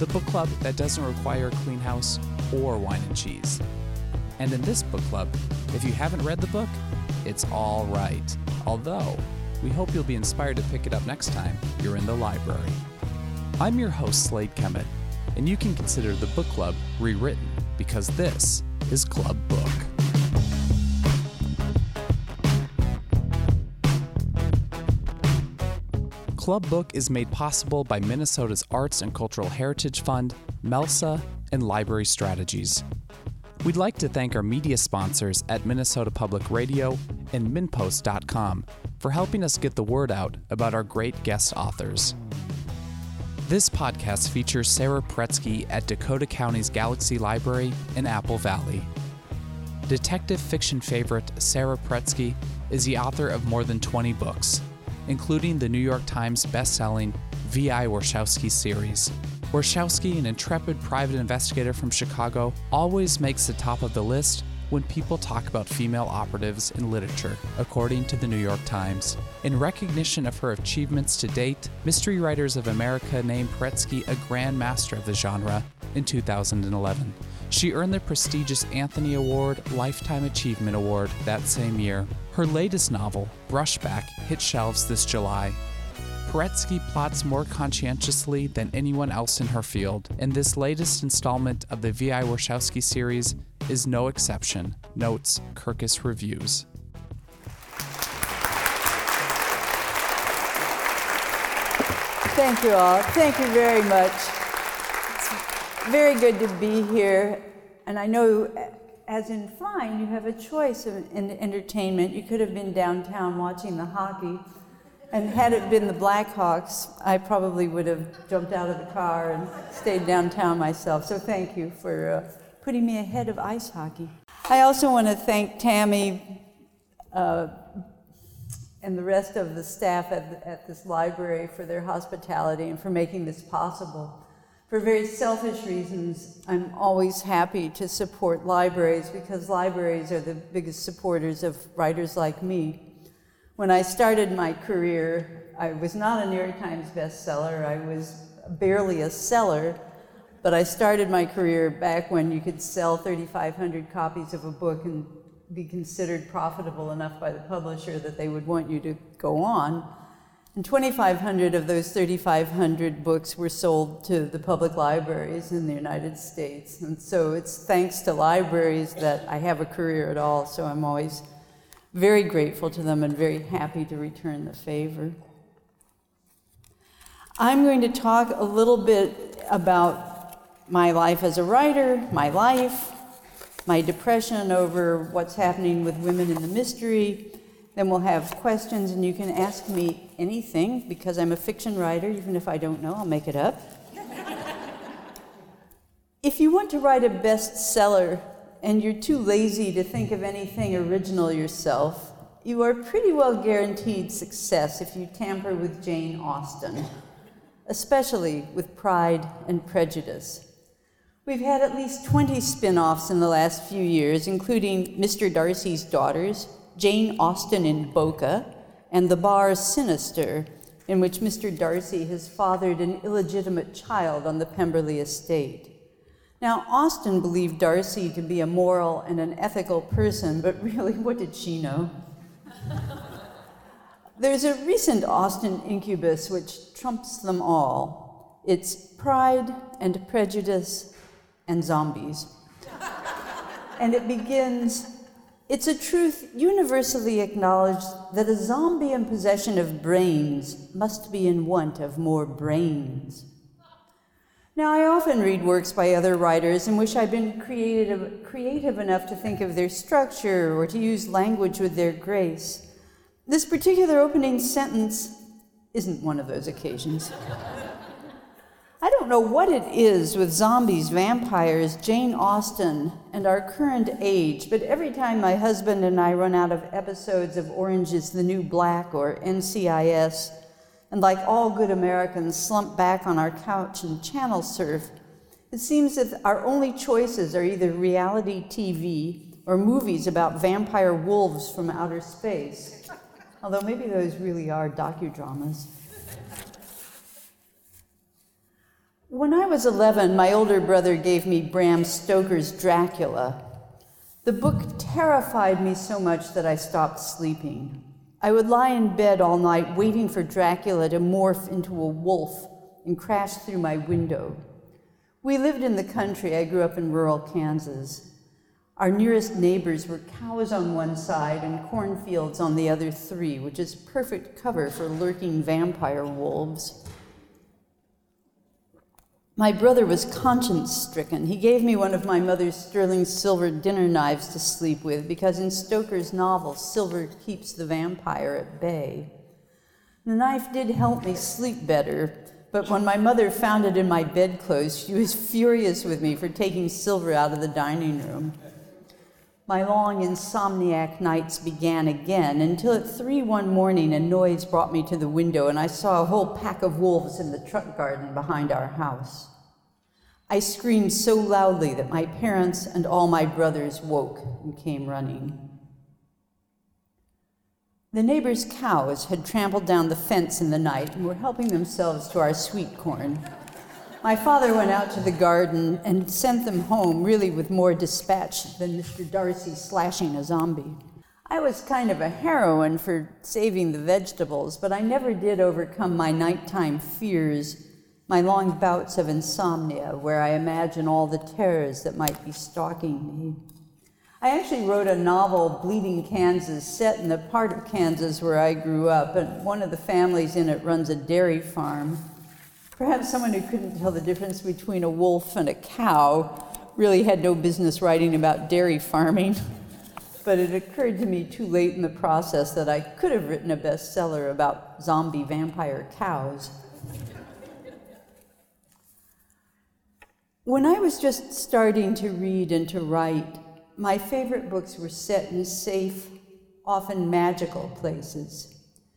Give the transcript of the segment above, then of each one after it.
The book club that doesn't require a clean house or wine and cheese. And in this book club, if you haven't read the book, it's all right. Although, we hope you'll be inspired to pick it up next time you're in the library. I'm your host, Slade Kemet, and you can consider the book club rewritten because this is Club Book. Club Book is made possible by Minnesota's Arts and Cultural Heritage Fund, MELSA, and Library Strategies. We'd like to thank our media sponsors at Minnesota Public Radio and MinnPost.com for helping us get the word out about our great guest authors. This podcast features Sara Paretsky at Dakota County's Galaxie Library in Apple Valley. Detective fiction favorite Sara Paretsky is the author of more than 20 books, including the New York Times bestselling V.I. Warshawski series. Warshawski, an intrepid private investigator from Chicago, always makes the top of the list when people talk about female operatives in literature, according to the New York Times. In recognition of her achievements to date, Mystery Writers of America named Paretsky a Grand Master of the genre in 2011. She earned the prestigious Anthony Award Lifetime Achievement Award that same year. Her latest novel, Brushback, hit shelves this July. Paretsky plots more conscientiously than anyone else in her field, and this latest installment of the V.I. Warshawski series is no exception, notes Kirkus Reviews. Thank you all. Thank you very much. It's very good to be here. And I know, as in flying, you have a choice in entertainment. You could have been downtown watching the hockey. And had it been the Blackhawks, I probably would have jumped out of the car and stayed downtown myself. So thank you for uh, putting me ahead of ice hockey. I also want to thank Tammy uh, and the rest of the staff at, at this library for their hospitality and for making this possible. For very selfish reasons, I'm always happy to support libraries because libraries are the biggest supporters of writers like me. When I started my career, I was not a New York Times bestseller. I was barely a seller, but I started my career back when you could sell 3,500 copies of a book and be considered profitable enough by the publisher that they would want you to go on. And 2,500 of those 3,500 books were sold to the public libraries in the United States. And so it's thanks to libraries that I have a career at all, so I'm always very grateful to them and very happy to return the favor. I'm going to talk a little bit about my life as a writer, my life, my depression over what's happening with women in the mystery. Then we'll have questions, and you can ask me anything because I'm a fiction writer. Even if I don't know, I'll make it up. if you want to write a bestseller and you're too lazy to think of anything original yourself, you are pretty well guaranteed success if you tamper with Jane Austen, especially with Pride and Prejudice. We've had at least 20 spin offs in the last few years, including Mr. Darcy's Daughters, Jane Austen in Boca, and The Bar Sinister, in which Mr. Darcy has fathered an illegitimate child on the Pemberley estate. Now, Austen believed Darcy to be a moral and an ethical person, but really, what did she know? There's a recent Austen incubus which trumps them all. It's pride and prejudice and zombies. and it begins It's a truth universally acknowledged that a zombie in possession of brains must be in want of more brains. Now, I often read works by other writers in which I've been creative, creative enough to think of their structure or to use language with their grace. This particular opening sentence isn't one of those occasions. I don't know what it is with zombies, vampires, Jane Austen, and our current age, but every time my husband and I run out of episodes of Orange is the New Black or NCIS, and like all good Americans, slump back on our couch and channel surf, it seems that our only choices are either reality TV or movies about vampire wolves from outer space. Although maybe those really are docudramas. When I was 11, my older brother gave me Bram Stoker's Dracula. The book terrified me so much that I stopped sleeping. I would lie in bed all night waiting for Dracula to morph into a wolf and crash through my window. We lived in the country. I grew up in rural Kansas. Our nearest neighbors were cows on one side and cornfields on the other three, which is perfect cover for lurking vampire wolves. My brother was conscience stricken. He gave me one of my mother's sterling silver dinner knives to sleep with because in Stoker's novel, silver keeps the vampire at bay. The knife did help me sleep better, but when my mother found it in my bedclothes, she was furious with me for taking silver out of the dining room. My long insomniac nights began again until at three one morning a noise brought me to the window and I saw a whole pack of wolves in the truck garden behind our house. I screamed so loudly that my parents and all my brothers woke and came running. The neighbors' cows had trampled down the fence in the night and were helping themselves to our sweet corn. My father went out to the garden and sent them home, really with more dispatch than Mr. Darcy slashing a zombie. I was kind of a heroine for saving the vegetables, but I never did overcome my nighttime fears my long bouts of insomnia, where I imagine all the terrors that might be stalking me. I actually wrote a novel, Bleeding Kansas, set in the part of Kansas where I grew up, and one of the families in it runs a dairy farm. Perhaps someone who couldn't tell the difference between a wolf and a cow really had no business writing about dairy farming. but it occurred to me too late in the process that I could have written a bestseller about zombie vampire cows. When I was just starting to read and to write, my favorite books were set in safe, often magical places.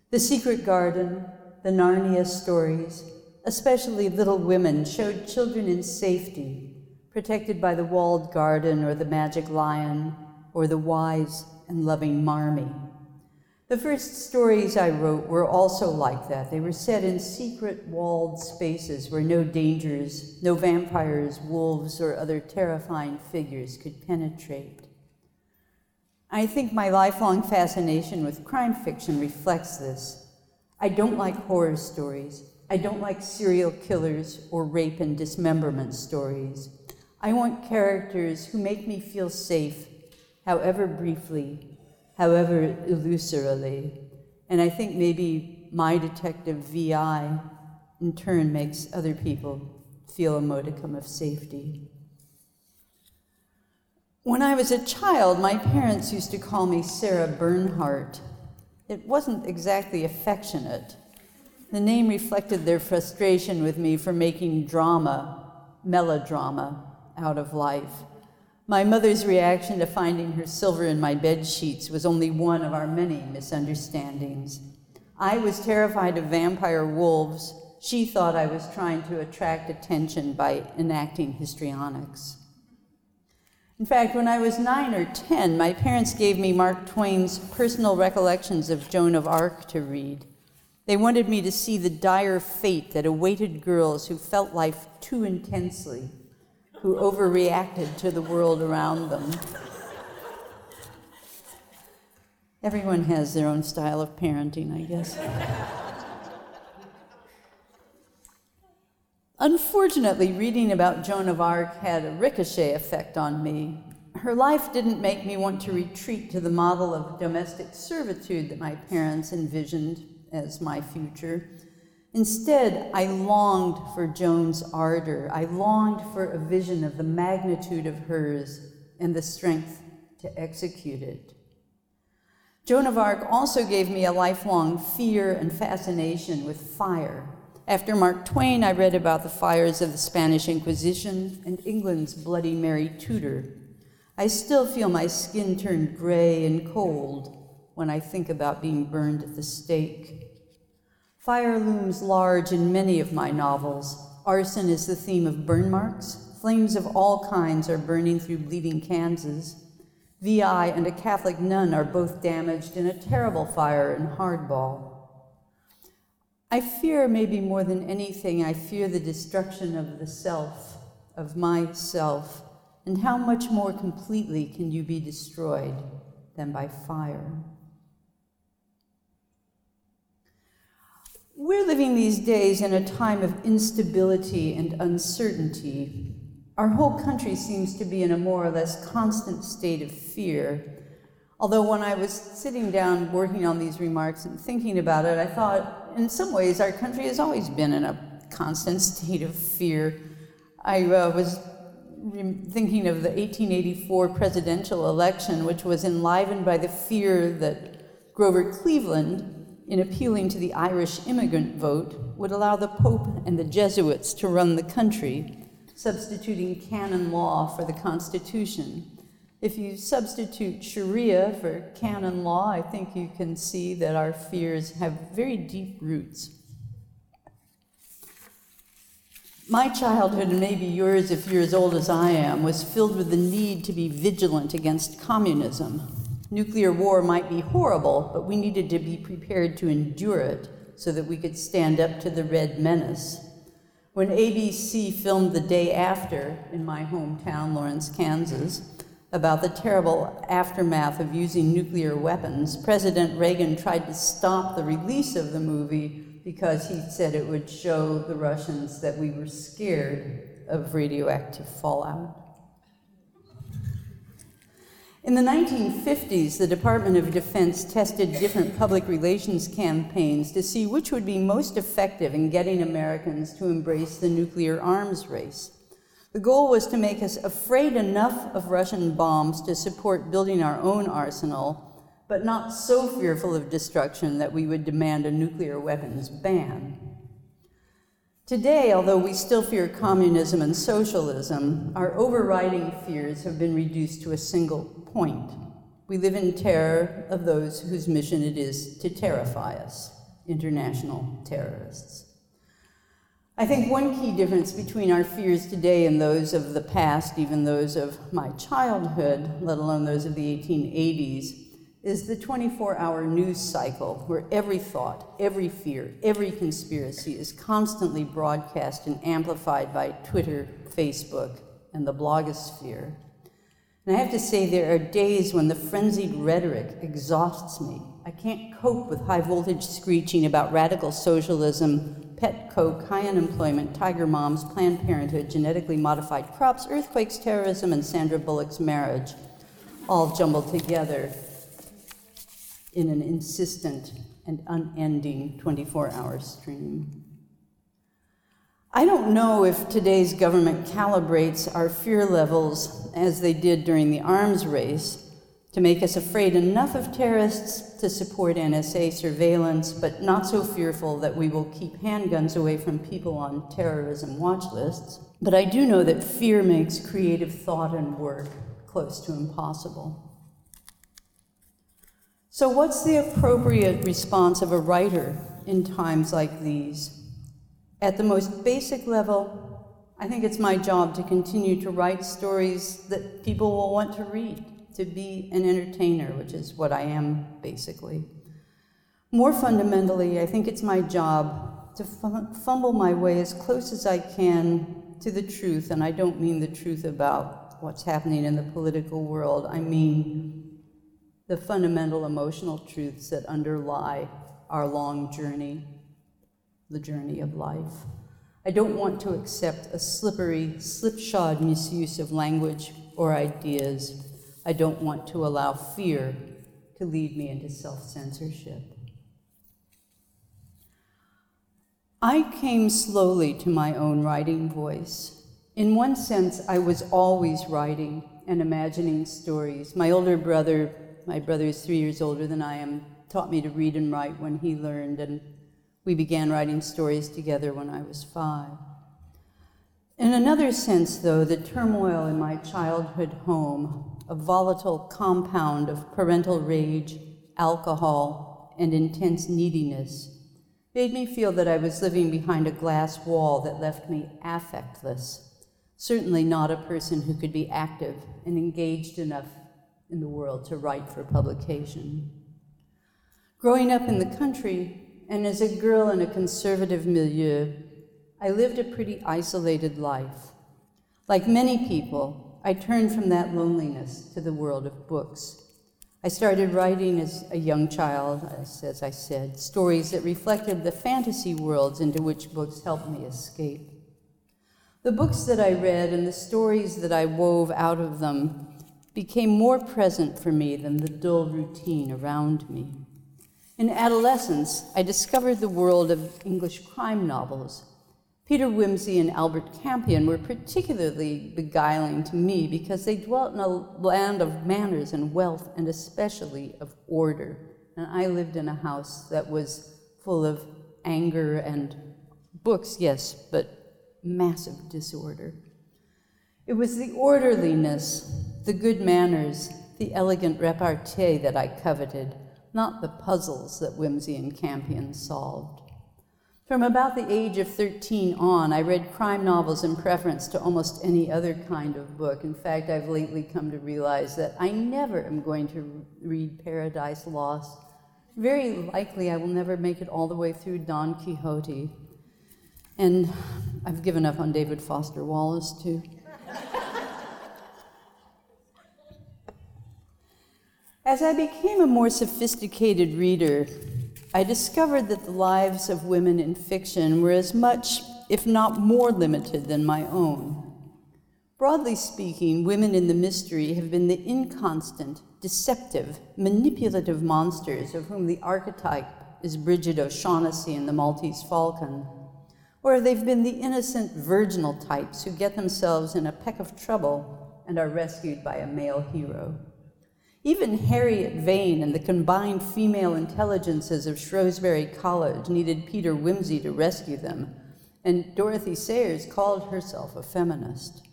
The Secret Garden, the Narnia stories, especially Little Women, showed children in safety, protected by the walled garden or the magic lion or the wise and loving Marmee. The first stories I wrote were also like that. They were set in secret walled spaces where no dangers, no vampires, wolves, or other terrifying figures could penetrate. I think my lifelong fascination with crime fiction reflects this. I don't like horror stories. I don't like serial killers or rape and dismemberment stories. I want characters who make me feel safe, however briefly, however illusorily. And I think maybe my detective VI in turn makes other people feel a modicum of safety. When I was a child, my parents used to call me Sarah Bernhardt. It wasn't exactly affectionate. The name reflected their frustration with me for making drama, melodrama, out of life. My mother's reaction to finding her silver in my bed sheets was only one of our many misunderstandings. I was terrified of vampire wolves. She thought I was trying to attract attention by enacting histrionics. In fact, when I was nine or ten, my parents gave me Mark Twain's personal recollections of Joan of Arc to read. They wanted me to see the dire fate that awaited girls who felt life too intensely who overreacted to the world around them. Everyone has their own style of parenting, I guess. Unfortunately, reading about Joan of Arc had a ricochet effect on me. Her life didn't make me want to retreat to the model of domestic servitude that my parents envisioned as my future. Instead, I longed for Joan's ardor. I longed for a vision of the magnitude of hers and the strength to execute it. Joan of Arc also gave me a lifelong fear and fascination with fire. After Mark Twain, I read about the fires of the Spanish Inquisition and England's Bloody Mary Tudor. I still feel my skin turn gray and cold when I think about being burned at the stake. Fire looms large in many of my novels. Arson is the theme of burn marks. Flames of all kinds are burning through bleeding Kansas. VI and a Catholic nun are both damaged in a terrible fire in Hardball. I fear, maybe more than anything, I fear the destruction of the self, of myself, and how much more completely can you be destroyed than by fire? We're living these days in a time of instability and uncertainty. Our whole country seems to be in a more or less constant state of fear. Although, when I was sitting down working on these remarks and thinking about it, I thought, in some ways, our country has always been in a constant state of fear. I uh, was thinking of the 1884 presidential election, which was enlivened by the fear that Grover Cleveland, in appealing to the Irish immigrant vote, would allow the Pope and the Jesuits to run the country, substituting canon law for the Constitution. If you substitute Sharia for canon law, I think you can see that our fears have very deep roots. My childhood, and maybe yours if you're as old as I am, was filled with the need to be vigilant against communism, Nuclear war might be horrible, but we needed to be prepared to endure it so that we could stand up to the red menace. When ABC filmed the day after in my hometown, Lawrence, Kansas, about the terrible aftermath of using nuclear weapons, President Reagan tried to stop the release of the movie because he said it would show the Russians that we were scared of radioactive fallout. In the 1950s, the Department of Defense tested different public relations campaigns to see which would be most effective in getting Americans to embrace the nuclear arms race. The goal was to make us afraid enough of Russian bombs to support building our own arsenal, but not so fearful of destruction that we would demand a nuclear weapons ban. Today, although we still fear communism and socialism, our overriding fears have been reduced to a single point. We live in terror of those whose mission it is to terrify us, international terrorists. I think one key difference between our fears today and those of the past, even those of my childhood, let alone those of the 1880s, is the 24 hour news cycle where every thought, every fear, every conspiracy is constantly broadcast and amplified by Twitter, Facebook, and the blogosphere. And I have to say, there are days when the frenzied rhetoric exhausts me. I can't cope with high voltage screeching about radical socialism, pet coke, high unemployment, tiger moms, Planned Parenthood, genetically modified crops, earthquakes, terrorism, and Sandra Bullock's marriage, all jumbled together in an insistent and unending 24 hour stream. I don't know if today's government calibrates our fear levels as they did during the arms race to make us afraid enough of terrorists to support NSA surveillance, but not so fearful that we will keep handguns away from people on terrorism watch lists. But I do know that fear makes creative thought and work close to impossible. So, what's the appropriate response of a writer in times like these? At the most basic level, I think it's my job to continue to write stories that people will want to read, to be an entertainer, which is what I am basically. More fundamentally, I think it's my job to fumble my way as close as I can to the truth, and I don't mean the truth about what's happening in the political world. I mean the fundamental emotional truths that underlie our long journey, the journey of life. I don't want to accept a slippery, slipshod misuse of language or ideas. I don't want to allow fear to lead me into self censorship. I came slowly to my own writing voice. In one sense, I was always writing and imagining stories. My older brother my brother is three years older than I am, taught me to read and write when he learned. And We began writing stories together when I was five. In another sense, though, the turmoil in my childhood home, a volatile compound of parental rage, alcohol, and intense neediness, made me feel that I was living behind a glass wall that left me affectless, certainly not a person who could be active and engaged enough in the world to write for publication. Growing up in the country, and as a girl in a conservative milieu, I lived a pretty isolated life. Like many people, I turned from that loneliness to the world of books. I started writing as a young child, as I said, stories that reflected the fantasy worlds into which books helped me escape. The books that I read and the stories that I wove out of them became more present for me than the dull routine around me. In adolescence, I discovered the world of English crime novels. Peter Wimsey and Albert Campion were particularly beguiling to me because they dwelt in a land of manners and wealth and especially of order. And I lived in a house that was full of anger and books, yes, but massive disorder. It was the orderliness, the good manners, the elegant repartee that I coveted, not the puzzles that Wimsey and Campion solved. From about the age of 13 on, I read crime novels in preference to almost any other kind of book. In fact, I've lately come to realize that I never am going to read Paradise Lost. Very likely, I will never make it all the way through Don Quixote. And I've given up on David Foster Wallace, too. As I became a more sophisticated reader, I discovered that the lives of women in fiction were as much, if not more, limited than my own. Broadly speaking, women in the mystery have been the inconstant, deceptive, manipulative monsters of whom the archetype is Brigid O'Shaughnessy in The Maltese Falcon or they've been the innocent virginal types who get themselves in a peck of trouble and are rescued by a male hero. Even Harriet Vane and the combined female intelligences of Shrewsbury College needed Peter Wimsey to rescue them, and Dorothy Sayers called herself a feminist.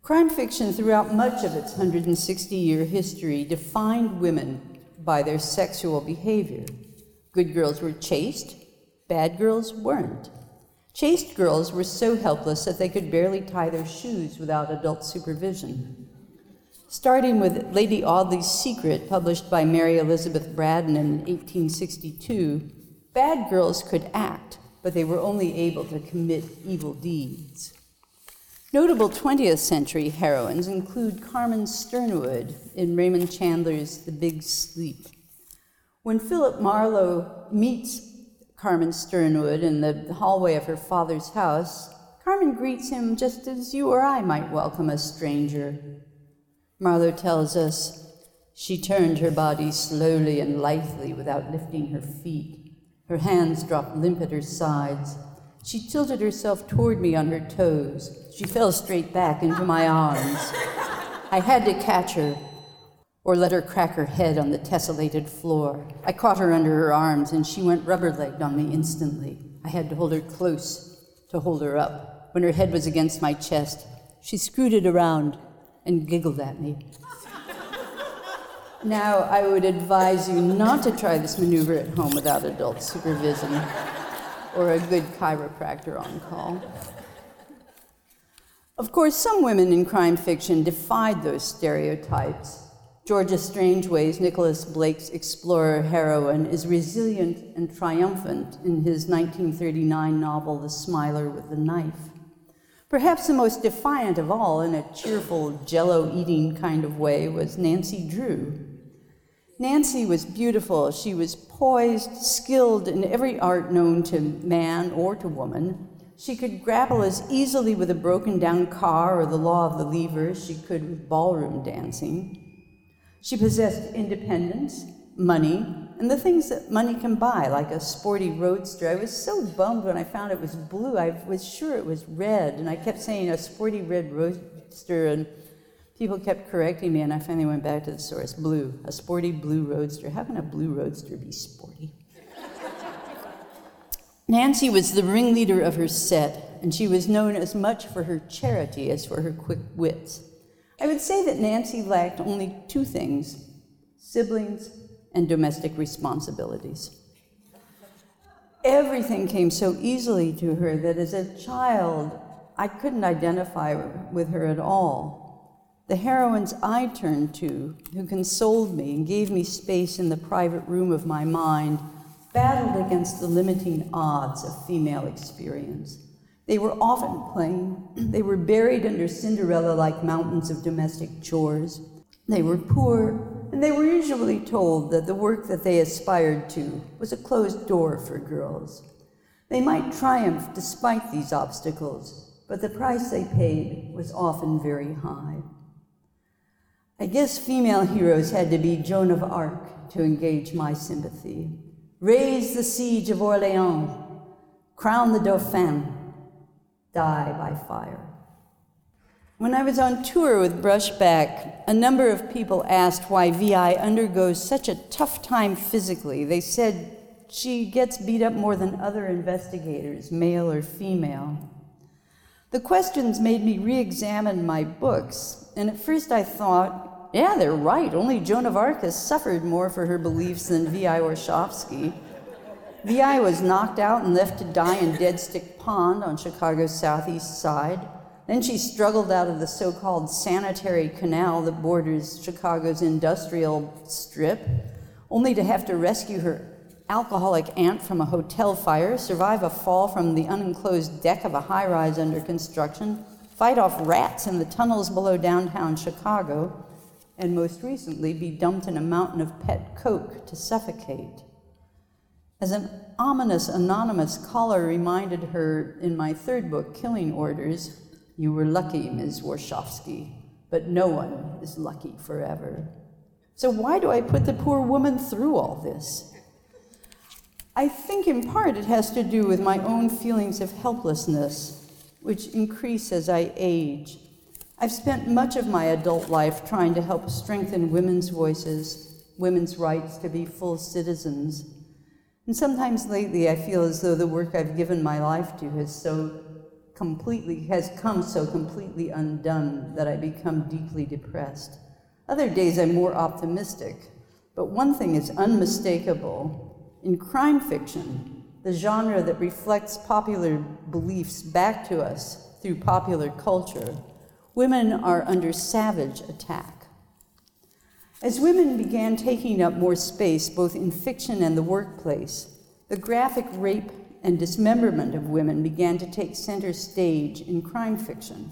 Crime fiction throughout much of its 160 year history defined women by their sexual behavior. Good girls were chaste, Bad girls weren't. Chaste girls were so helpless that they could barely tie their shoes without adult supervision. Starting with Lady Audley's Secret, published by Mary Elizabeth Braddon in 1862, bad girls could act, but they were only able to commit evil deeds. Notable 20th century heroines include Carmen Sternwood in Raymond Chandler's The Big Sleep. When Philip Marlowe meets Carmen Sternwood in the hallway of her father's house, Carmen greets him just as you or I might welcome a stranger. Marlowe tells us she turned her body slowly and lithely without lifting her feet. Her hands dropped limp at her sides. She tilted herself toward me on her toes. She fell straight back into my arms. I had to catch her, or let her crack her head on the tessellated floor. I caught her under her arms, and she went rubber legged on me instantly. I had to hold her close to hold her up. When her head was against my chest, she scooted around and giggled at me. now, I would advise you not to try this maneuver at home without adult supervision or a good chiropractor on call. Of course, some women in crime fiction defied those stereotypes Georgia Strangeways, Nicholas Blake's explorer heroine, is resilient and triumphant in his 1939 novel, The Smiler with the Knife. Perhaps the most defiant of all, in a cheerful, jello eating kind of way, was Nancy Drew. Nancy was beautiful. She was poised, skilled in every art known to man or to woman. She could grapple as easily with a broken down car or the law of the lever as she could with ballroom dancing. She possessed independence, money, and the things that money can buy, like a sporty roadster. I was so bummed when I found it was blue. I was sure it was red, and I kept saying a sporty red roadster, and people kept correcting me, and I finally went back to the source blue, a sporty blue roadster. How can a blue roadster be sporty? Nancy was the ringleader of her set, and she was known as much for her charity as for her quick wits. I would say that Nancy lacked only two things siblings and domestic responsibilities. Everything came so easily to her that as a child, I couldn't identify with her at all. The heroines I turned to, who consoled me and gave me space in the private room of my mind, battled against the limiting odds of female experience. They were often plain. They were buried under Cinderella like mountains of domestic chores. They were poor, and they were usually told that the work that they aspired to was a closed door for girls. They might triumph despite these obstacles, but the price they paid was often very high. I guess female heroes had to be Joan of Arc to engage my sympathy. Raise the siege of Orleans, crown the Dauphin, die by fire. When I was on tour with Brushback, a number of people asked why VI undergoes such a tough time physically. They said she gets beat up more than other investigators, male or female. The questions made me re examine my books, and at first I thought, yeah, they're right. Only Joan of Arc has suffered more for her beliefs than V.I. Warshawski. V.I. was knocked out and left to die in Dead Stick Pond on Chicago's southeast side. Then she struggled out of the so called sanitary canal that borders Chicago's industrial strip, only to have to rescue her alcoholic aunt from a hotel fire, survive a fall from the unenclosed deck of a high rise under construction, fight off rats in the tunnels below downtown Chicago, and most recently be dumped in a mountain of pet coke to suffocate. As an ominous anonymous caller reminded her in my third book, Killing Orders, you were lucky, Ms. Warshawski, but no one is lucky forever. So, why do I put the poor woman through all this? I think in part it has to do with my own feelings of helplessness, which increase as I age. I've spent much of my adult life trying to help strengthen women's voices, women's rights to be full citizens. And sometimes lately I feel as though the work I've given my life to has so completely has come so completely undone that I become deeply depressed. Other days I'm more optimistic, but one thing is unmistakable. In crime fiction, the genre that reflects popular beliefs back to us through popular culture, women are under savage attack. As women began taking up more space, both in fiction and the workplace, the graphic rape and dismemberment of women began to take center stage in crime fiction.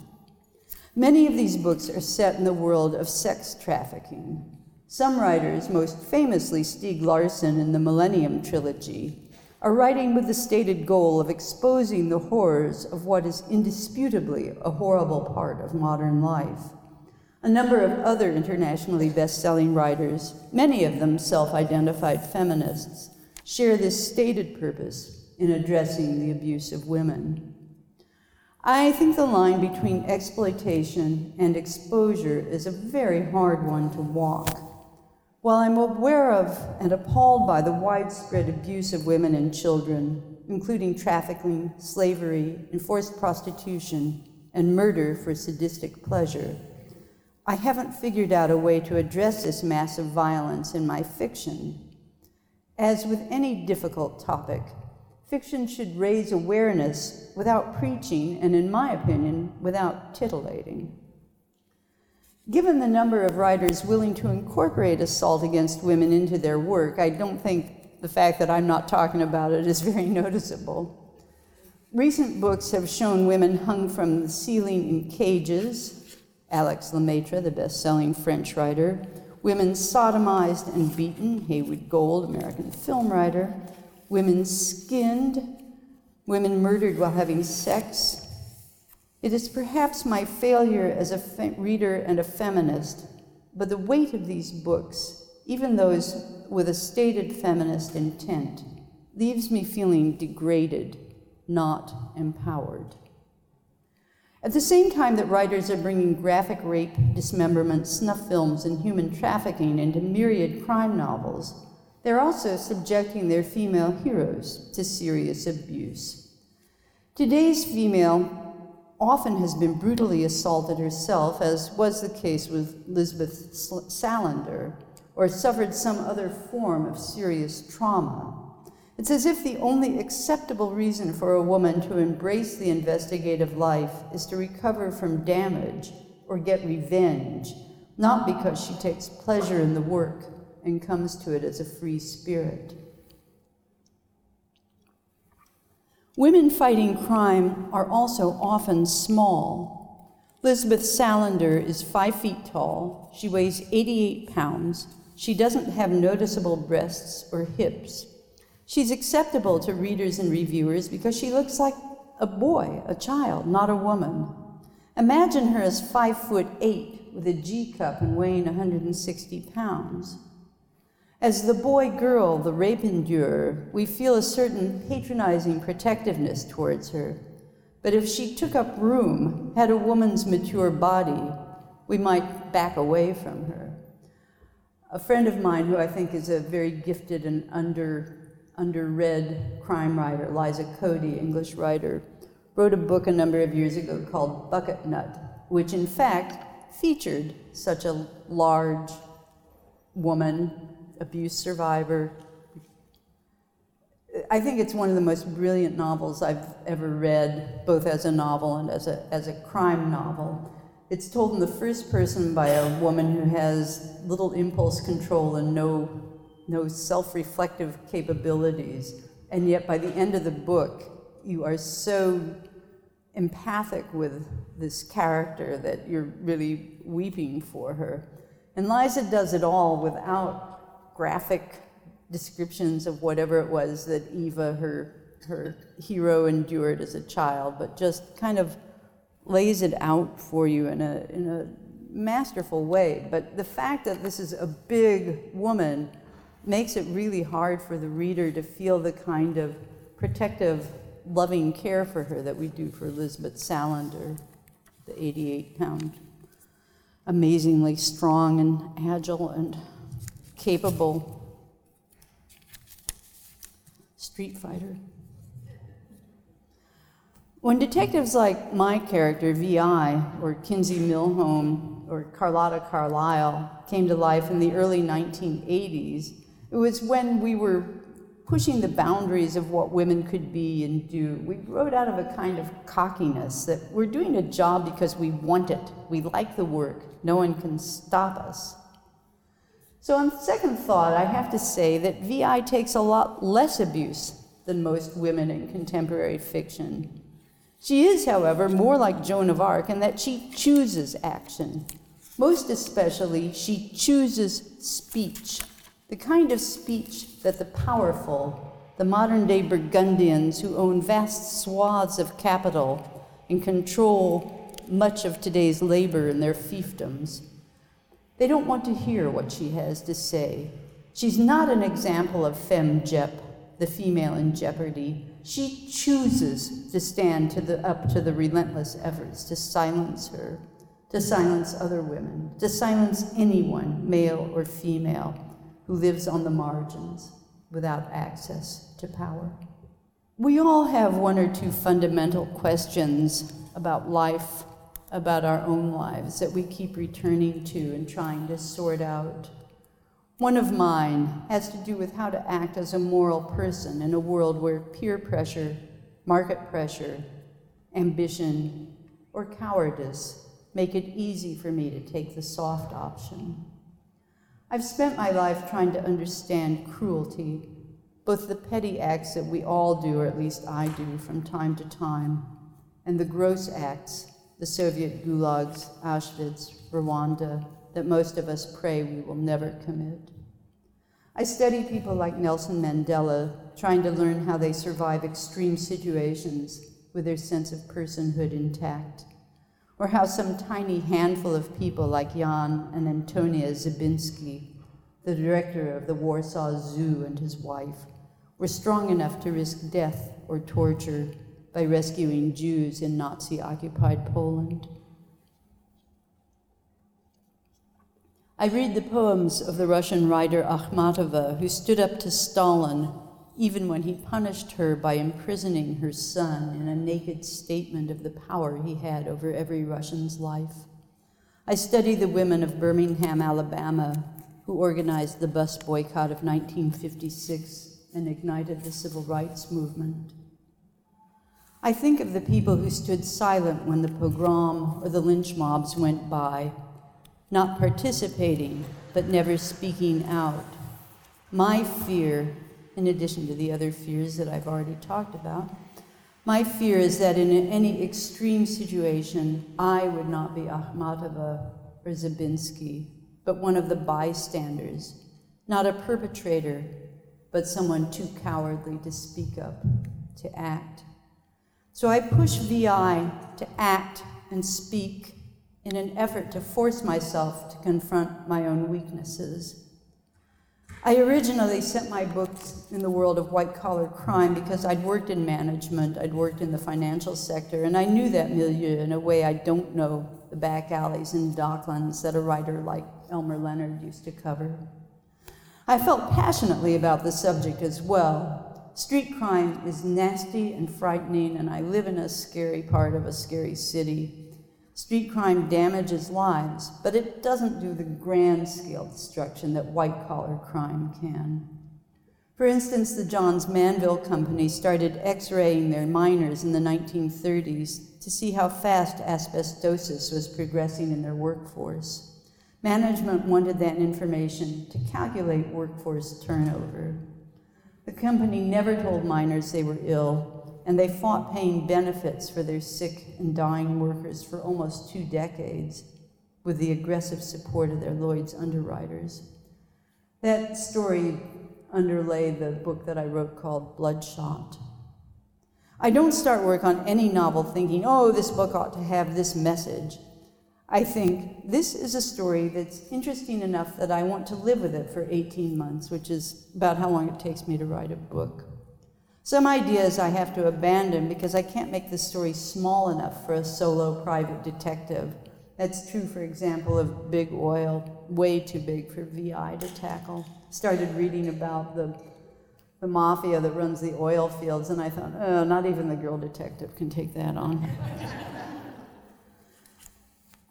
Many of these books are set in the world of sex trafficking. Some writers, most famously Stieg Larsson in the Millennium Trilogy, are writing with the stated goal of exposing the horrors of what is indisputably a horrible part of modern life. A number of other internationally best selling writers, many of them self identified feminists, share this stated purpose in addressing the abuse of women. I think the line between exploitation and exposure is a very hard one to walk. While I'm aware of and appalled by the widespread abuse of women and children, including trafficking, slavery, enforced prostitution, and murder for sadistic pleasure, I haven't figured out a way to address this massive violence in my fiction. As with any difficult topic, Fiction should raise awareness without preaching, and in my opinion, without titillating. Given the number of writers willing to incorporate assault against women into their work, I don't think the fact that I'm not talking about it is very noticeable. Recent books have shown women hung from the ceiling in cages. Alex Lemaitre, the best selling French writer, women sodomized and beaten, Haywood Gold, American film writer, women skinned, women murdered while having sex. It is perhaps my failure as a fe- reader and a feminist, but the weight of these books, even those with a stated feminist intent, leaves me feeling degraded, not empowered. At the same time that writers are bringing graphic rape, dismemberment, snuff films, and human trafficking into myriad crime novels, they're also subjecting their female heroes to serious abuse. Today's female often has been brutally assaulted herself, as was the case with Lisbeth Salander, or suffered some other form of serious trauma. It's as if the only acceptable reason for a woman to embrace the investigative life is to recover from damage or get revenge, not because she takes pleasure in the work and comes to it as a free spirit. Women fighting crime are also often small. Elizabeth Salander is five feet tall. She weighs 88 pounds. She doesn't have noticeable breasts or hips. She's acceptable to readers and reviewers because she looks like a boy, a child, not a woman. Imagine her as five foot eight with a G cup and weighing 160 pounds. As the boy girl, the rape endurer, we feel a certain patronizing protectiveness towards her. But if she took up room, had a woman's mature body, we might back away from her. A friend of mine, who I think is a very gifted and under, underread crime writer, Liza Cody, English writer, wrote a book a number of years ago called Bucket Nut, which in fact featured such a large woman abuse survivor. I think it's one of the most brilliant novels I've ever read, both as a novel and as a, as a crime novel. It's told in the first person by a woman who has little impulse control and no, no self reflective capabilities. And yet, by the end of the book, you are so empathic with this character that you're really weeping for her. And Liza does it all without graphic descriptions of whatever it was that Eva, her, her hero, endured as a child, but just kind of lays it out for you in a, in a masterful way. But the fact that this is a big woman makes it really hard for the reader to feel the kind of protective, loving care for her that we do for Elizabeth Salander, the 88 pound, amazingly strong and agile and capable street fighter. When detectives like my character, VI, or Kinsey Millhone, or Carlotta Carlyle came to life in the early 1980s, it was when we were pushing the boundaries of what women could be and do. We wrote out of a kind of cockiness that we're doing a job because we want it. We like the work. No one can stop us. So, on second thought, I have to say that VI takes a lot less abuse than most women in contemporary fiction. She is, however, more like Joan of Arc in that she chooses action. Most especially, she chooses speech, the kind of speech that the powerful, the modern day Burgundians who own vast swaths of capital and control much of today's labor in their fiefdoms, they don't want to hear what she has to say. She's not an example of femme jep, the female in jeopardy. She chooses to stand to the, up to the relentless efforts to silence her, to silence other women, to silence anyone, male or female, who lives on the margins without access to power. We all have one or two fundamental questions about life about our own lives that we keep returning to and trying to sort out. One of mine has to do with how to act as a moral person in a world where peer pressure, market pressure, ambition, or cowardice make it easy for me to take the soft option. I've spent my life trying to understand cruelty, both the petty acts that we all do, or at least I do from time to time, and the gross acts the Soviet gulags, Auschwitz, Rwanda, that most of us pray we will never commit. I study people like Nelson Mandela, trying to learn how they survive extreme situations with their sense of personhood intact, or how some tiny handful of people like Jan and Antonia Zabinski, the director of the Warsaw Zoo and his wife, were strong enough to risk death or torture by rescuing Jews in Nazi occupied Poland. I read the poems of the Russian writer Akhmatova, who stood up to Stalin even when he punished her by imprisoning her son in a naked statement of the power he had over every Russian's life. I study the women of Birmingham, Alabama, who organized the bus boycott of 1956 and ignited the civil rights movement. I think of the people who stood silent when the pogrom or the lynch mobs went by, not participating, but never speaking out. My fear in addition to the other fears that I've already talked about. My fear is that in any extreme situation, I would not be Akhmatova or Zabinski, but one of the bystanders, not a perpetrator, but someone too cowardly to speak up, to act. So I push VI to act and speak in an effort to force myself to confront my own weaknesses I originally sent my books in the world of white collar crime because I'd worked in management, I'd worked in the financial sector, and I knew that milieu in a way I don't know the back alleys and docklands that a writer like Elmore Leonard used to cover. I felt passionately about the subject as well. Street crime is nasty and frightening, and I live in a scary part of a scary city. Street crime damages lives, but it doesn't do the grand scale destruction that white collar crime can. For instance, the Johns Manville Company started x raying their miners in the 1930s to see how fast asbestosis was progressing in their workforce. Management wanted that information to calculate workforce turnover. The company never told miners they were ill and they fought paying benefits for their sick and dying workers for almost two decades with the aggressive support of their Lloyd's underwriters. That story underlay the book that I wrote called Bloodshot. I don't start work on any novel thinking, oh, this book ought to have this message. I think this is a story that's interesting enough that I want to live with it for 18 months, which is about how long it takes me to write a book. Some ideas I have to abandon because I can't make the story small enough for a solo private detective. That's true, for example, of Big Oil, way too big for VI to tackle. Started reading about the, the mafia that runs the oil fields, and I thought, oh, not even the girl detective can take that on.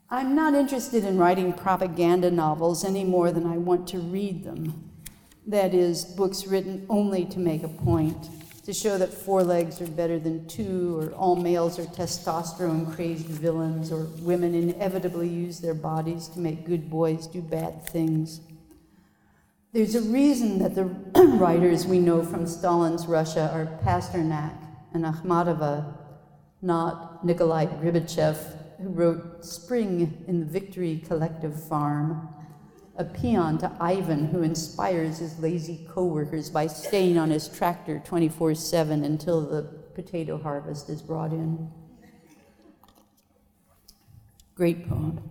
I'm not interested in writing propaganda novels any more than I want to read them. That is, books written only to make a point to show that four legs are better than two, or all males are testosterone crazed villains, or women inevitably use their bodies to make good boys do bad things. There's a reason that the writers we know from Stalin's Russia are Pasternak and Akhmatova, not Nikolai Gribachev, who wrote Spring in the Victory Collective Farm a peon to Ivan who inspires his lazy coworkers by staying on his tractor 24 7 until the potato harvest is brought in. Great poem.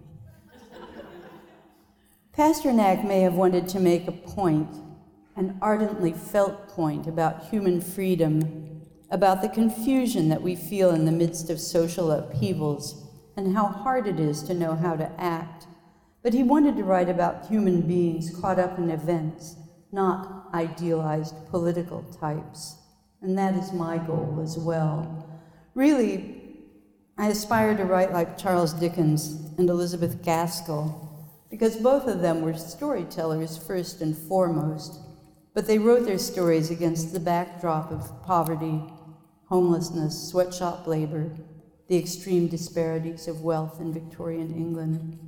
Pasternak may have wanted to make a point, an ardently felt point about human freedom, about the confusion that we feel in the midst of social upheavals, and how hard it is to know how to act but he wanted to write about human beings caught up in events, not idealized political types. And that is my goal as well. Really, I aspire to write like Charles Dickens and Elizabeth Gaskell, because both of them were storytellers first and foremost, but they wrote their stories against the backdrop of poverty, homelessness, sweatshop labor, the extreme disparities of wealth in Victorian England.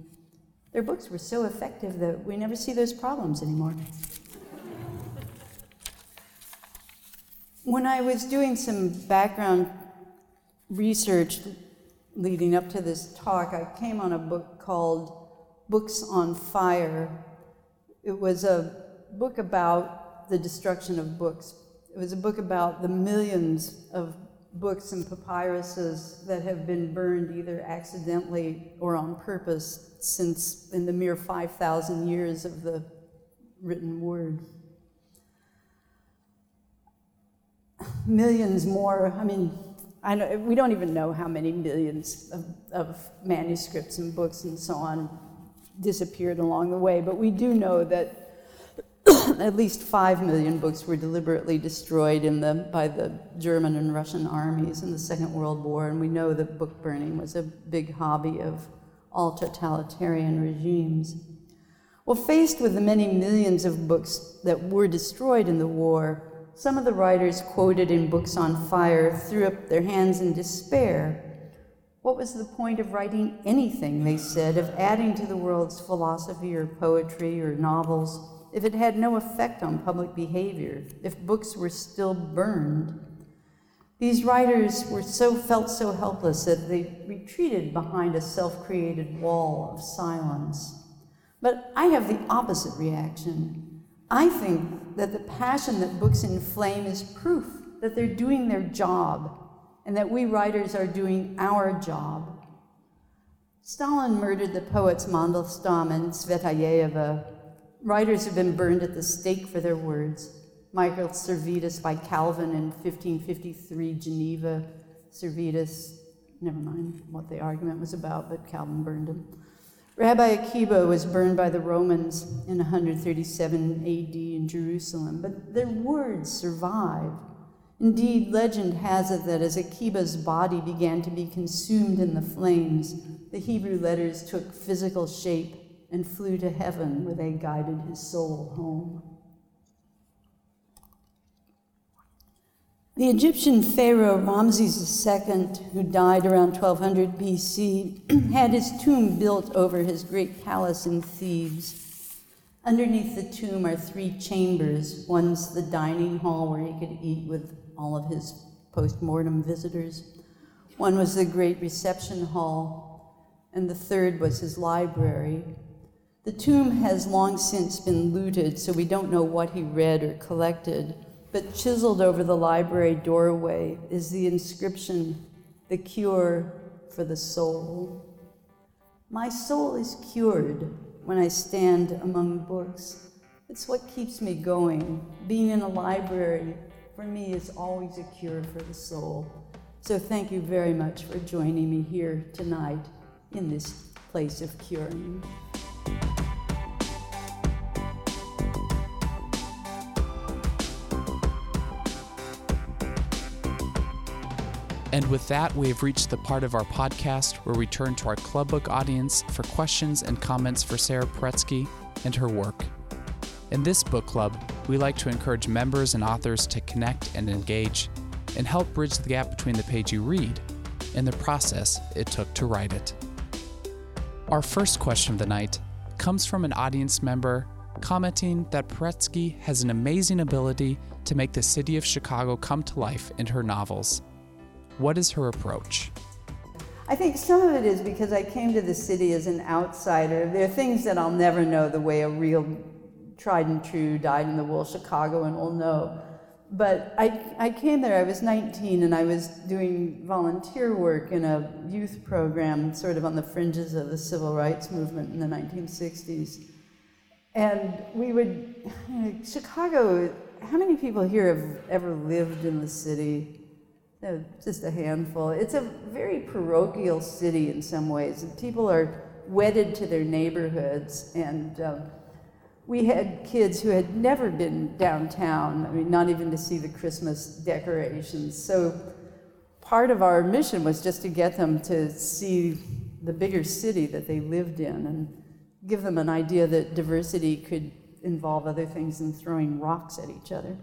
Their books were so effective that we never see those problems anymore. when I was doing some background research leading up to this talk, I came on a book called Books on Fire. It was a book about the destruction of books. It was a book about the millions of books and papyruses that have been burned either accidentally or on purpose since in the mere 5,000 years of the written word. Millions more, I mean, I know, we don't even know how many millions of, of manuscripts and books and so on disappeared along the way. But we do know that at least five million books were deliberately destroyed the, by the German and Russian armies in the Second World War, and we know that book burning was a big hobby of all totalitarian regimes. Well, faced with the many millions of books that were destroyed in the war, some of the writers quoted in Books on Fire threw up their hands in despair. What was the point of writing anything, they said, of adding to the world's philosophy or poetry or novels? If it had no effect on public behavior, if books were still burned. These writers were so felt so helpless that they retreated behind a self-created wall of silence. But I have the opposite reaction. I think that the passion that books inflame is proof that they're doing their job and that we writers are doing our job. Stalin murdered the poets Mandelstam and Tsvetaeva Writers have been burned at the stake for their words. Michael Servetus by Calvin in 1553, Geneva. Servetus, never mind what the argument was about, but Calvin burned him. Rabbi Akiba was burned by the Romans in 137 AD in Jerusalem, but their words survived. Indeed, legend has it that as Akiba's body began to be consumed in the flames, the Hebrew letters took physical shape and flew to heaven where they guided his soul home. The Egyptian pharaoh Ramses II, who died around 1200 BC, had his tomb built over his great palace in Thebes. Underneath the tomb are three chambers. One's the dining hall where he could eat with all of his post mortem visitors. One was the great reception hall, and the third was his library, the tomb has long since been looted, so we don't know what he read or collected, but chiseled over the library doorway is the inscription, The Cure for the Soul. My soul is cured when I stand among books. It's what keeps me going. Being in a library, for me, is always a cure for the soul. So thank you very much for joining me here tonight in this place of curing. And with that, we have reached the part of our podcast where we turn to our Club Book audience for questions and comments for Sara Paretsky and her work. In this book club, we like to encourage members and authors to connect and engage and help bridge the gap between the page you read and the process it took to write it. Our first question of the night comes from an audience member commenting that Paretsky has an amazing ability to make the city of Chicago come to life in her novels. What is her approach? I think some of it is because I came to the city as an outsider. There are things that I'll never know the way a real tried and true, died in the wool Chicagoan will know. But I, I came there, I was 19, and I was doing volunteer work in a youth program, sort of on the fringes of the civil rights movement in the 1960s. And we would, you know, Chicago, how many people here have ever lived in the city? No, just a handful. It's a very parochial city in some ways. People are wedded to their neighborhoods. And um, we had kids who had never been downtown, I mean, not even to see the Christmas decorations. So part of our mission was just to get them to see the bigger city that they lived in and give them an idea that diversity could involve other things than throwing rocks at each other.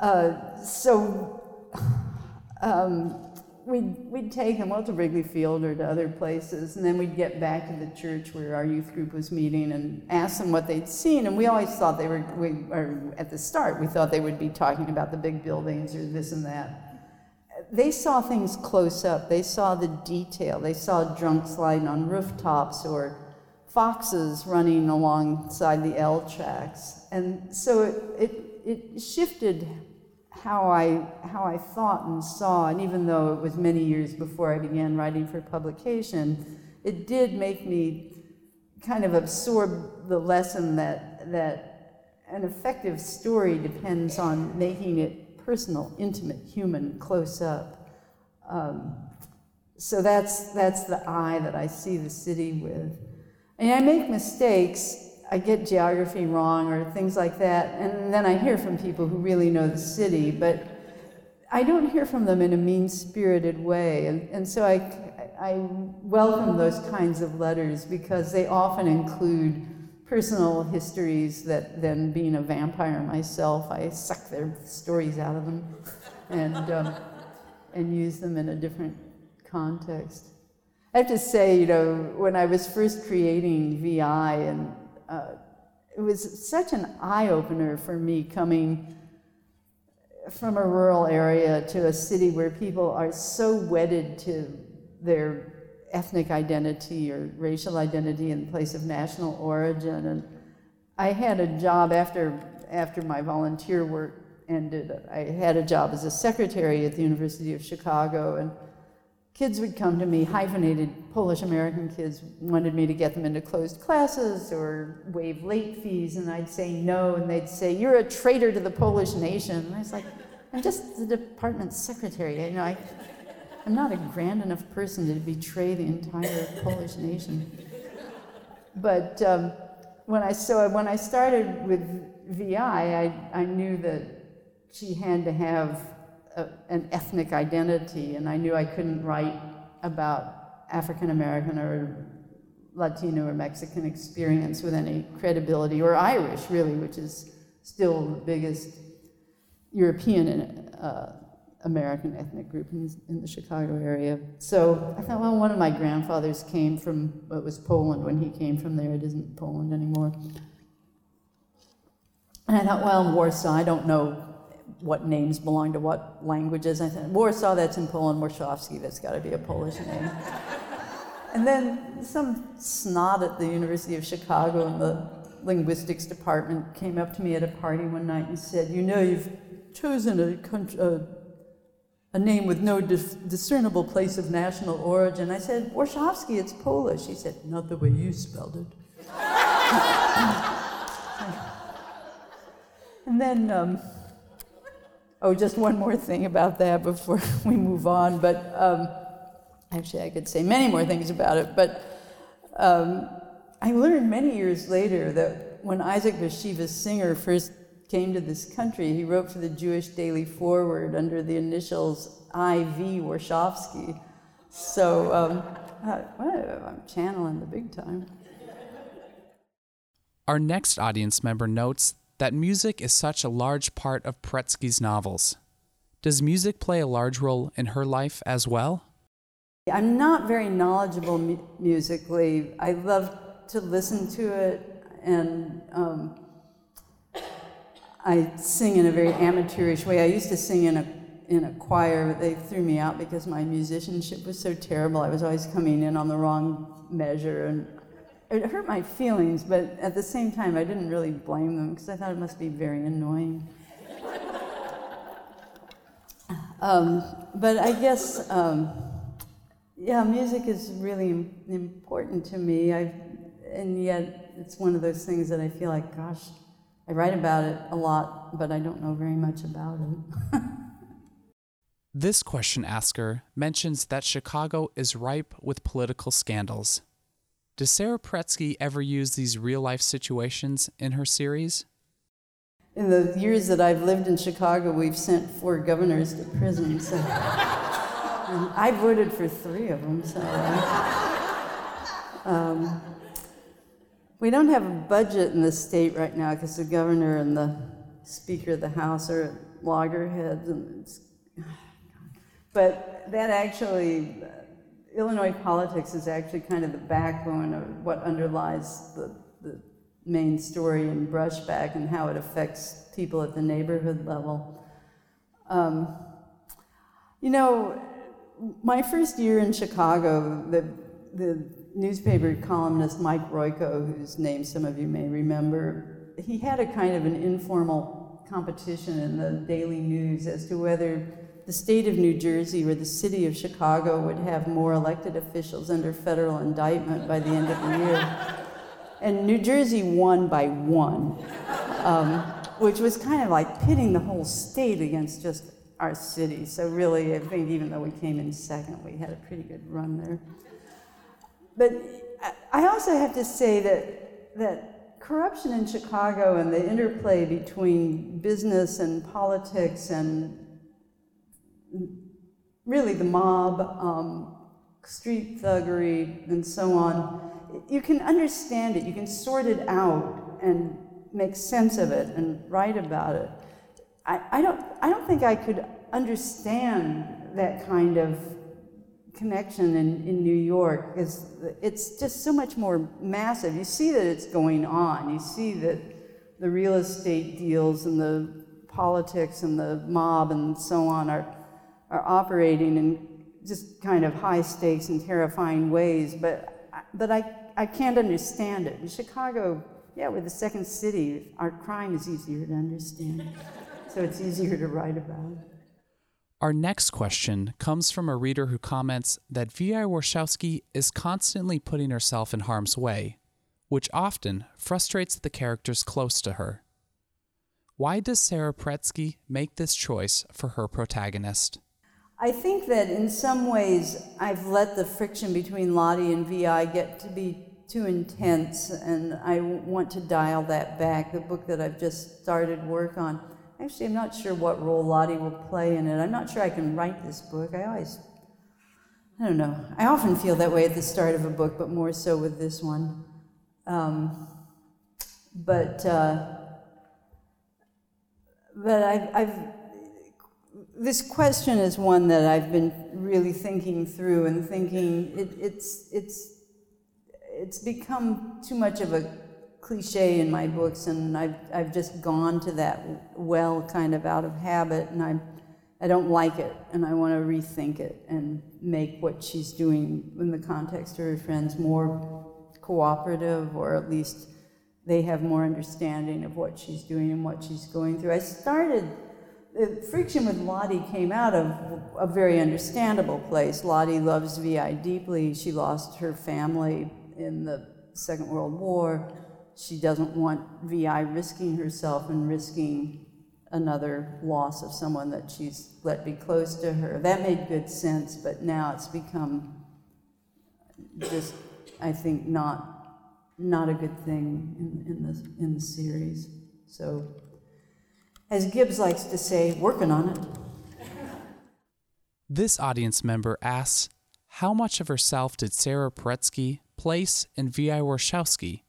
Uh, so um, we'd, we'd take them well to Wrigley Field or to other places, and then we'd get back to the church where our youth group was meeting and ask them what they'd seen. And we always thought they were, we, or at the start, we thought they would be talking about the big buildings or this and that. They saw things close up. They saw the detail. They saw drunks lying on rooftops or foxes running alongside the L tracks. And so it, it, it shifted how I, how I thought and saw, and even though it was many years before I began writing for publication, it did make me kind of absorb the lesson that, that an effective story depends on making it personal, intimate, human, close up. Um, so that's, that's the eye that I see the city with. And I make mistakes. I get geography wrong or things like that. And then I hear from people who really know the city, but I don't hear from them in a mean spirited way. And, and so I, I welcome those kinds of letters because they often include personal histories that then, being a vampire myself, I suck their stories out of them and, um, and use them in a different context. I have to say, you know, when I was first creating VI, and uh, it was such an eye opener for me coming from a rural area to a city where people are so wedded to their ethnic identity or racial identity in place of national origin. And I had a job after, after my volunteer work ended. I had a job as a secretary at the University of Chicago, and kids would come to me, hyphenated Polish American kids wanted me to get them into closed classes or waive late fees, and I'd say no, and they'd say, You're a traitor to the Polish nation. And I was like, I'm just the department secretary. You know, I, I'm not a grand enough person to betray the entire Polish nation. But um, when I so when I started with VI, I, I knew that she had to have a, an ethnic identity, and I knew I couldn't write about African American or Latino or Mexican experience with any credibility, or Irish, really, which is still the biggest European uh, American ethnic group in, in, the Chicago area. So I thought, well, one of my grandfathers came from what was Poland when he came from there. It isn't Poland anymore. And I thought, well, Warsaw, I don't know what names belong to what languages. I thought, Warsaw, that's in Poland. Warshawski, that's got to be a Polish name. and then some snot at the University of Chicago in the linguistics department came up to me at a party one night and said, you know, you've chosen a, a a name with no dis- discernible place of national origin. I said, Warshawski, it's Polish. He said, not the way you spelled it. and then, um, oh, just one more thing about that before we move on. But um, actually, I could say many more things about it. But um, I learned many years later that when Isaac Bashevis Singer first came to this country, he wrote for the Jewish Daily Forward under the initials I.V. Warshawski. So um, well, I'm channeling the big time. Our next audience member notes that music is such a large part of Paretsky's novels. Does music play a large role in her life as well? I'm not very knowledgeable mu- musically. I love to listen to it and um, I sing in a very amateurish way. I used to sing in a in a choir, but they threw me out because my musicianship was so terrible. I was always coming in on the wrong measure, and it hurt my feelings. But at the same time, I didn't really blame them because I thought it must be very annoying. um, but I guess, um, yeah, music is really important to me. I, and yet, it's one of those things that I feel like, gosh, I write about it a lot, but I don't know very much about it. this question asker mentions that Chicago is ripe with political scandals. Does Sara Paretsky ever use these real life situations in her series? In the years that I've lived in Chicago, we've sent four governors to prison. So I voted for three of them. So. Um, we don't have a budget in the state right now because the governor and the speaker of the house are loggerheads. And but that actually, Illinois politics is actually kind of the backbone of what underlies the, the main story in Brushback and how it affects people at the neighborhood level. Um, you know, my first year in Chicago, the, the newspaper columnist Mike Royko, whose name some of you may remember, he had a kind of an informal competition in the Daily News as to whether the state of New Jersey or the city of Chicago would have more elected officials under federal indictment by the end of the year. And New Jersey won by one, um, which was kind of like pitting the whole state against just our city. So, really, I think even though we came in second, we had a pretty good run there. But I also have to say that, that corruption in Chicago and the interplay between business and politics and really the mob, um, street thuggery, and so on, you can understand it, you can sort it out and make sense of it and write about it. I, I, don't, I don't think I could understand that kind of connection in, in New York because it's just so much more massive. You see that it's going on. You see that the real estate deals and the politics and the mob and so on are, are operating in just kind of high stakes and terrifying ways. But, but I, I can't understand it. In Chicago, yeah, we're the second city. Our crime is easier to understand, so it's easier to write about. Our next question comes from a reader who comments that V.I. Warshawski is constantly putting herself in harm's way, which often frustrates the characters close to her. Why does Sara Paretsky make this choice for her protagonist? I think that in some ways I've let the friction between Lottie and VI get to be too intense, and I want to dial that back. The book that I've just started work on Actually, I'm not sure what role Lottie will play in it. I'm not sure I can write this book. I always, I don't know. I often feel that way at the start of a book, but more so with this one. Um, but uh, but I've, I've this question is one that I've been really thinking through and thinking it, it's it's it's become too much of a cliche in my books, and I've, I've just gone to that well kind of out of habit, and I'm I don't like it, and I want to rethink it and make what she's doing in the context of her friends more cooperative, or at least they have more understanding of what she's doing and what she's going through. I started, the friction with Lottie came out of a very understandable place. Lottie loves VI deeply. She lost her family in the Second World War she doesn't want VI risking herself and risking another loss of someone that she's let be close to her. That made good sense, but now it's become just, I think, not not a good thing in, in the in the series. So, as Gibbs likes to say, working on it. This audience member asks, how much of herself did Sara Paretsky place in V.I. Warshawski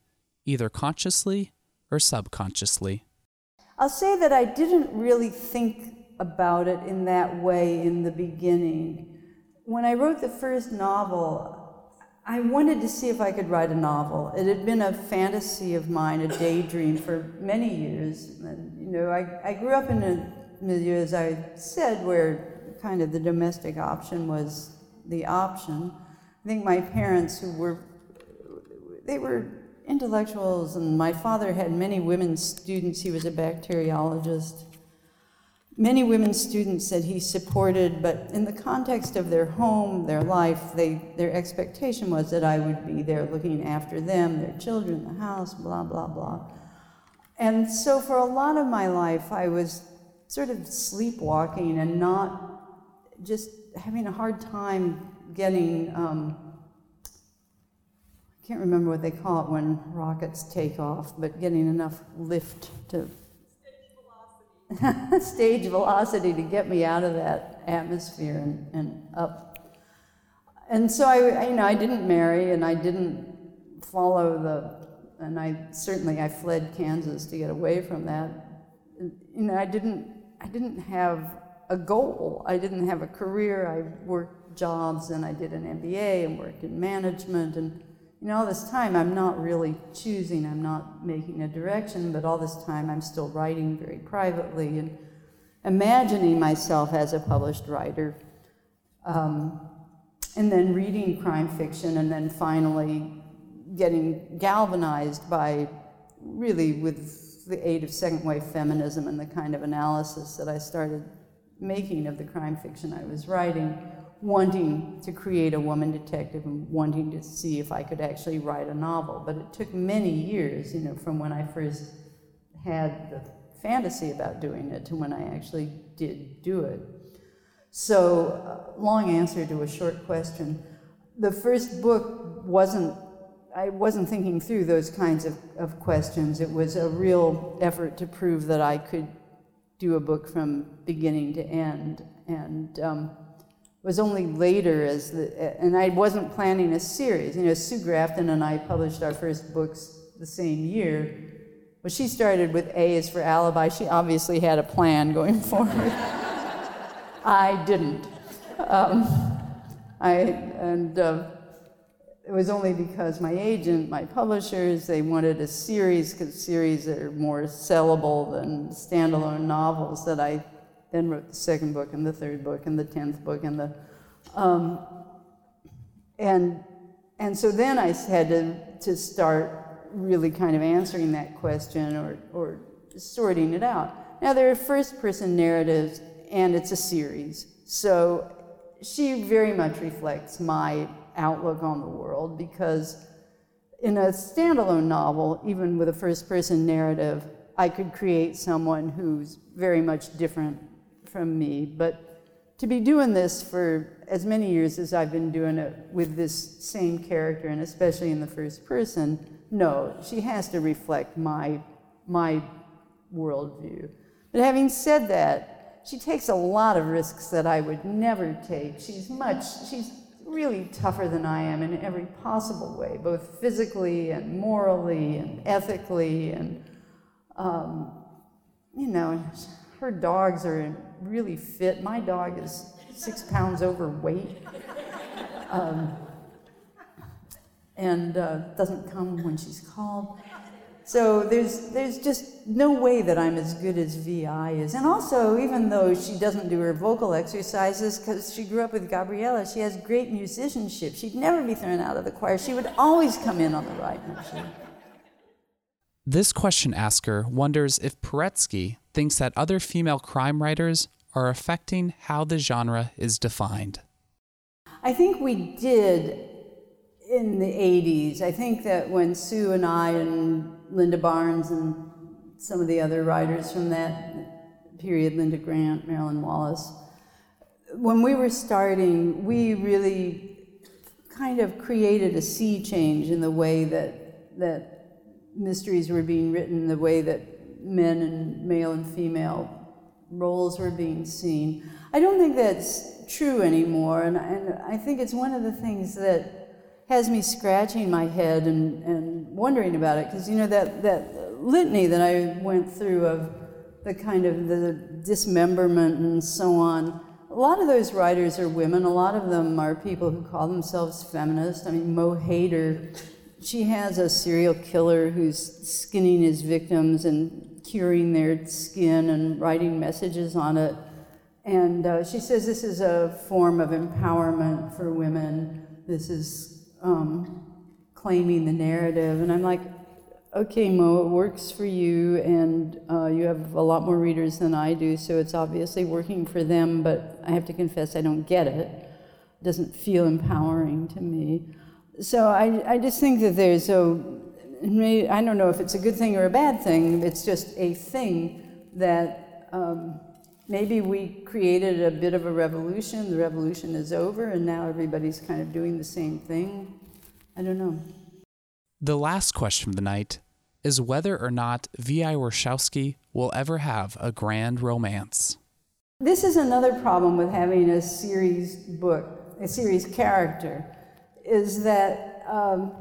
either consciously or subconsciously? I'll say that I didn't really think about it in that way in the beginning. When I wrote the first novel, I wanted to see if I could write a novel. It had been a fantasy of mine, a daydream for many years. And, you know, I, I grew up in a milieu, as I said, where kind of the domestic option was the option. I think my parents, who were, they were intellectuals, and my father had many women students. He was a bacteriologist. Many women students that he supported, but in the context of their home, their life, they, their expectation was that I would be there looking after them, their children, the house, blah, blah, blah. And so for a lot of my life, I was sort of sleepwalking and not just having a hard time getting um, I can't remember what they call it when rockets take off, but getting enough lift to stage velocity, to get me out of that atmosphere and, and up. And so I, you know, I didn't marry and I didn't follow the, and I certainly I fled Kansas to get away from that. You know, I didn't, I didn't have a goal. I didn't have a career. I worked jobs and I did an MBA and worked in management and you know, all this time I'm not really choosing, I'm not making a direction, but all this time I'm still writing very privately and imagining myself as a published writer. Um, and then reading crime fiction, and then finally getting galvanized by really with the aid of second wave feminism and the kind of analysis that I started making of the crime fiction I was writing wanting to create a woman detective and wanting to see if I could actually write a novel. But it took many years, you know, from when I first had the fantasy about doing it to when I actually did do it. So, uh, long answer to a short question. The first book wasn't, I wasn't thinking through those kinds of, of questions. It was a real effort to prove that I could do a book from beginning to end. And um, was only later as the, and I wasn't planning a series. You know, Sue Grafton and I published our first books the same year. Well, she started with A is for alibi. She obviously had a plan going forward. I didn't. Um, I, and uh, it was only because my agent, my publishers, they wanted a series because series are more sellable than standalone novels that I then wrote the second book and the third book and the tenth book and the um, and and so then I had to to start really kind of answering that question or or sorting it out. Now there are first person narratives and it's a series, so she very much reflects my outlook on the world because in a standalone novel, even with a first person narrative, I could create someone who's very much different from me. But to be doing this for as many years as I've been doing it with this same character, and especially in the first person, no, she has to reflect my, my worldview. But having said that, she takes a lot of risks that I would never take. She's much, she's really tougher than I am in every possible way, both physically and morally and ethically. And, um, you know, her dogs are really fit. My dog is six pounds overweight. Um, and uh, doesn't come when she's called. So there's, there's just no way that I'm as good as VI is. And also, even though she doesn't do her vocal exercises, because she grew up with Gabriella, she has great musicianship. She'd never be thrown out of the choir. She would always come in on the right machine. This question asker wonders if Paretsky thinks that other female crime writers are affecting how the genre is defined. I think we did in the 80s. I think that when Sue and I and Linda Barnes and some of the other writers from that period, Linda Grant, Marilyn Wallace, when we were starting, we really kind of created a sea change in the way that, that mysteries were being written, the way that men and male and female roles were being seen. I don't think that's true anymore, and, and I think it's one of the things that has me scratching my head and, and wondering about it because you know that, that litany that I went through of the kind of the dismemberment and so on. A lot of those writers are women. A lot of them are people who call themselves feminists. I mean, Mo Hayder, she has a serial killer who's skinning his victims and curing their skin and writing messages on it. And uh, she says this is a form of empowerment for women. This is um, claiming the narrative. And I'm like, okay, Mo, it works for you, and uh, you have a lot more readers than I do, so it's obviously working for them, but I have to confess I don't get it. It doesn't feel empowering to me. So I, I just think that there's a, I don't know if it's a good thing or a bad thing, it's just a thing that um, maybe we created a bit of a revolution. The revolution is over, and now everybody's kind of doing the same thing. I don't know. The last question of the night is whether or not V.I. Warshawski will ever have a grand romance. This is another problem with having a series book, a series character, is that um,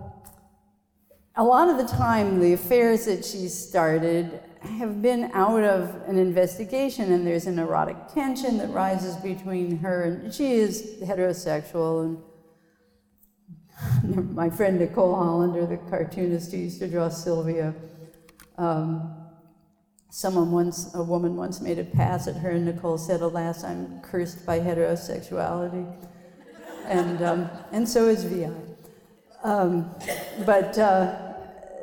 a lot of the time the affairs that she started have been out of an investigation, and there's an erotic tension that rises between her and she is heterosexual. And my friend Nicole Hollander, the cartoonist who used to draw Sylvia, um, someone once, a woman once made a pass at her, and Nicole said, "Alas, I'm cursed by heterosexuality," and um, and so is Vi. Um, but uh,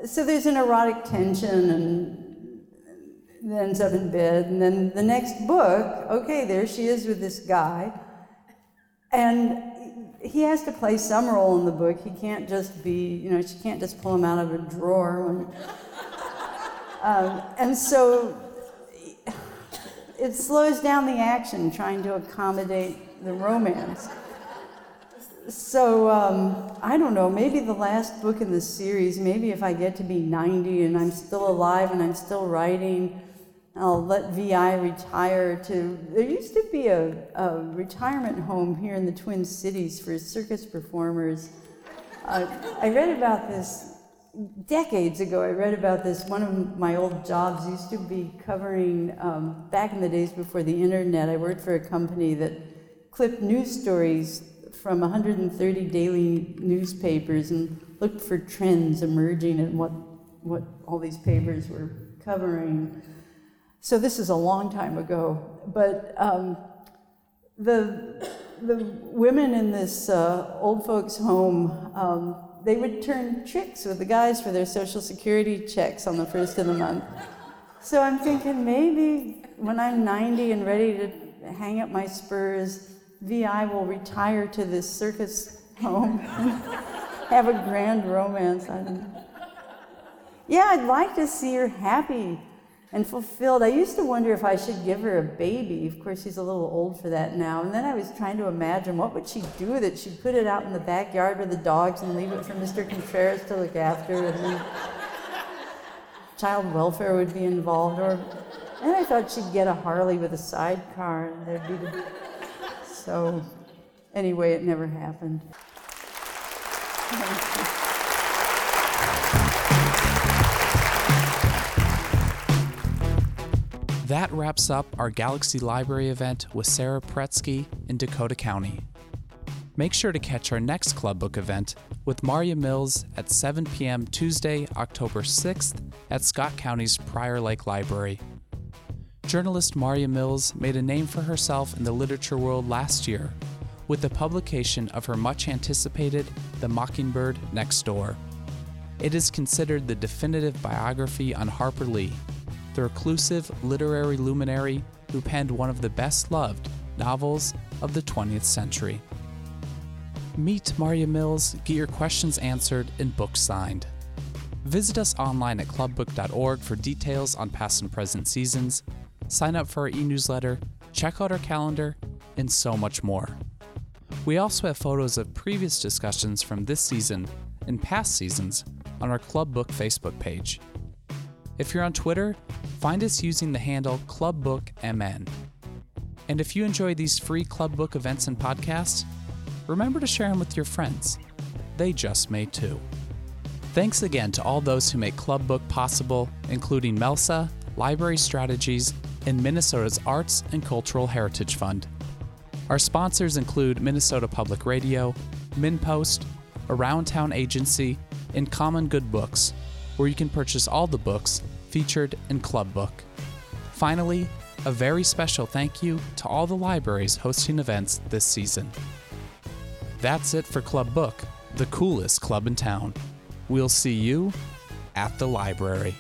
so there's an erotic tension and ends up in bed. And then the next book, okay, there she is with this guy. And he has to play some role in the book. He can't just be, you know, she can't just pull him out of a drawer. When, um, and so it slows down the action trying to accommodate the romance. So um, I don't know, maybe the last book in the series, maybe if I get to be 90 and I'm still alive and I'm still writing, I'll let VI retire to. There used to be a, a retirement home here in the Twin Cities for circus performers. Uh, I read about this decades ago. I read about this. One of my old jobs used to be covering, um, back in the days before the internet, I worked for a company that clipped news stories from 130 daily newspapers and looked for trends emerging and what, what all these papers were covering. So this is a long time ago, but um, the, the women in this uh, old folks' home, um, they would turn tricks with the guys for their social security checks on the first of the month. So I'm thinking maybe when I'm 90 and ready to hang up my spurs, VI will retire to this circus home have a grand romance. I don't know. Yeah, I'd like to see her happy and fulfilled. I used to wonder if I should give her a baby. Of course, she's a little old for that now. And then I was trying to imagine what would she do with it? She'd put it out in the backyard with the dogs and leave it for Mr. Contreras to look after, and then child welfare would be involved. Or, and I thought she'd get a Harley with a sidecar, and there'd be the so, anyway, it never happened. That wraps up our Galaxie Library event with Sara Paretsky in Dakota County. Make sure to catch our next Club Book event with Marja Mills at 7 p.m. Tuesday, October 6th at Scott County's Prior Lake Library journalist Marja Mills made a name for herself in the literature world last year with the publication of her much anticipated The Mockingbird Next Door. It is considered the definitive biography on Harper Lee, the reclusive literary luminary who penned one of the best loved novels of the 20th century. Meet Marja Mills, get your questions answered, and books signed. Visit us online at clubbook.org for details on past and present seasons, sign up for our e newsletter, check out our calendar, and so much more. We also have photos of previous discussions from this season and past seasons on our Club Book Facebook page. If you're on Twitter, find us using the handle ClubBookMN. And if you enjoy these free Club Book events and podcasts, remember to share them with your friends. They just may too. Thanks again to all those who make Club Book possible, including Melsa, Library Strategies, and Minnesota's Arts and Cultural Heritage Fund. Our sponsors include Minnesota Public Radio, MinnPost, Around Town Agency, and Common Good Books, where you can purchase all the books featured in Club Book. Finally, a very special thank you to all the libraries hosting events this season. That's it for Club Book, the coolest club in town. We'll see you at the library.